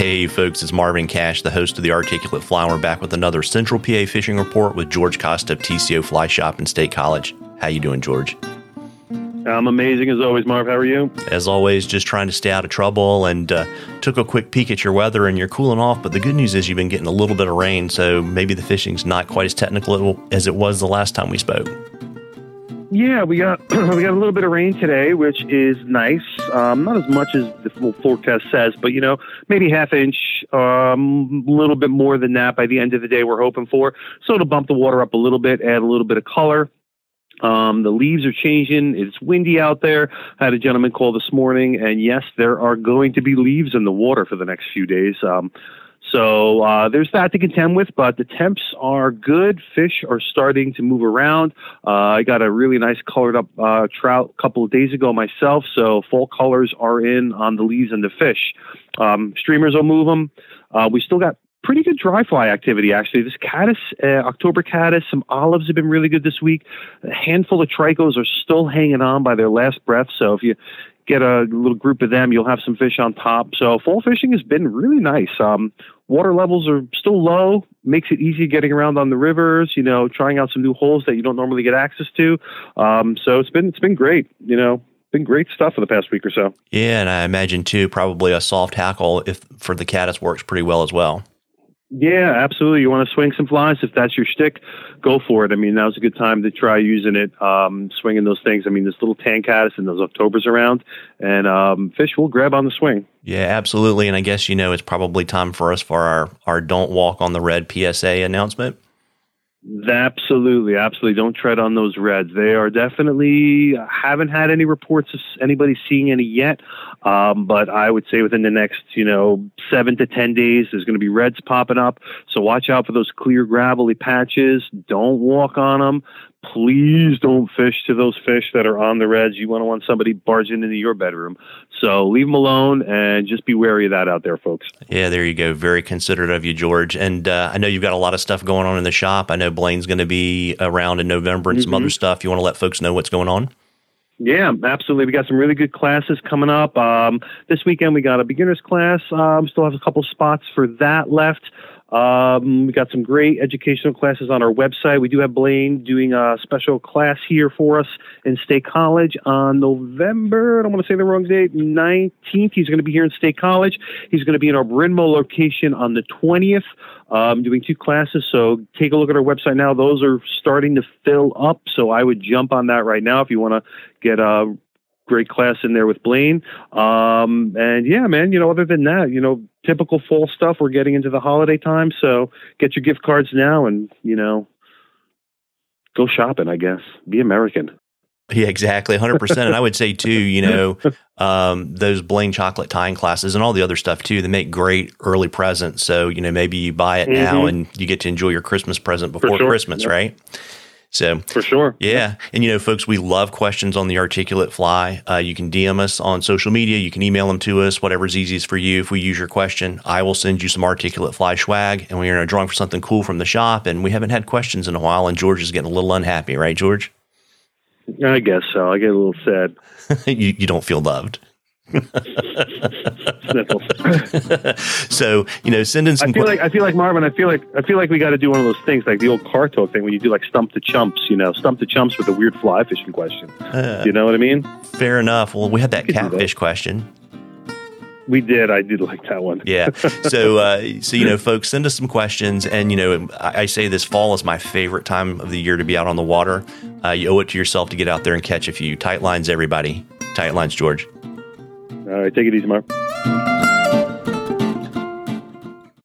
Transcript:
Hey, folks, it's Marvin Cash, the host of the Articulate Fly. We're back with another Central PA fishing report with George Costa of TCO Fly Shop in State College. How you doing, George? I'm amazing as always, Marv. How are you? As always, just trying to stay out of trouble and uh, took a quick peek at your weather and you're cooling off. But the good news is you've been getting a little bit of rain, so maybe the fishing's not quite as technical as it was the last time we spoke. Yeah, we got we got a little bit of rain today, which is nice. Um, not as much as the forecast says, but you know, maybe half inch, um, a little bit more than that by the end of the day. We're hoping for, so it'll bump the water up a little bit, add a little bit of color. Um, the leaves are changing. It's windy out there. I had a gentleman call this morning, and yes, there are going to be leaves in the water for the next few days. Um, so uh, there's that to contend with, but the temps are good. Fish are starting to move around. Uh, I got a really nice colored up uh, trout a couple of days ago myself, so fall colors are in on the leaves and the fish. Um, streamers will move them. Uh, we still got pretty good dry fly activity actually. This caddis, uh, October caddis, some olives have been really good this week. A handful of tricos are still hanging on by their last breath. So if you get a little group of them, you'll have some fish on top. So fall fishing has been really nice. Um, water levels are still low, makes it easy getting around on the rivers. You know, trying out some new holes that you don't normally get access to. Um, so it's been it's been great. You know, been great stuff for the past week or so. Yeah, and I imagine too, probably a soft hackle if for the caddis works pretty well as well. Yeah, absolutely. You want to swing some flies if that's your shtick, go for it. I mean, now's a good time to try using it, um, swinging those things. I mean, there's little tan caddis and those Octobers around, and um, fish will grab on the swing. Yeah, absolutely. And I guess you know it's probably time for us for our our don't walk on the redd PSA announcement. Absolutely, absolutely. Don't tread on those redds. They are definitely haven't had any reports of anybody seeing any yet. Um, but I would say within the next, you know, seven to ten days, there's going to be redds popping up. So watch out for those clear gravelly patches. Don't walk on them please don't fish to those fish that are on the redds. You want to want somebody barging into your bedroom. So leave them alone and just be wary of that out there, folks. Yeah, there you go. Very considerate of you, George. And uh, I know you've got a lot of stuff going on in the shop. I know Blane's going to be around in November and mm-hmm. some other stuff. You want to let folks know what's going on? Yeah, absolutely. We got some really good classes coming up. Um, this weekend we got a beginner's class. Um, still have a couple spots for that left. Um, we got some great educational classes on our website. We do have Blane doing a special class here for us in State College on November, I don't want to say the wrong date, 19th. He's going to be here in State College. He's going to be in our Bryn Mawr location on the 20th, um, doing two classes. So take a look at our website now. Those are starting to fill up. So I would jump on that right now if you want to get a great class in there with Blane. Um, and yeah, man, you know, other than that, you know, typical fall stuff. We're getting into the holiday time, so get your gift cards now, and you know, go shopping. I guess be American. Yeah, exactly, hundred percent. And I would say too, you know, um, those Blane Chocklett tying classes and all the other stuff too. They make great early presents. So you know, maybe you buy it mm-hmm. now and you get to enjoy your Christmas present before sure. Christmas, yep. right? So for sure, yeah. And you know, folks, we love questions on the articulate fly. Uh, you can DM us on social media. You can email them to us. Whatever's easiest for you. If we use your question, I will send you some articulate fly swag, and we're in a drawing for something cool from the shop. And we haven't had questions in a while, and George is getting a little unhappy, right, George? I guess so. I get a little sad. you you don't feel loved. so you know, send in some. I feel qu- like I feel like Marvin. I feel like I feel like we got to do one of those things like the old car talk thing when you do like stump the chumps. You know, stump the chumps with a weird fly fishing question. Uh, you know what I mean? Fair enough. Well, we had that catfish that. question. We did. I did like that one. yeah. So, uh, so you know, folks, send us some questions, and you know, I, I, say this fall is my favorite time of the year to be out on the water. Uh, you owe it to yourself to get out there and catch a few tight lines. Everybody, tight lines, George. All right. Take it easy, Mark.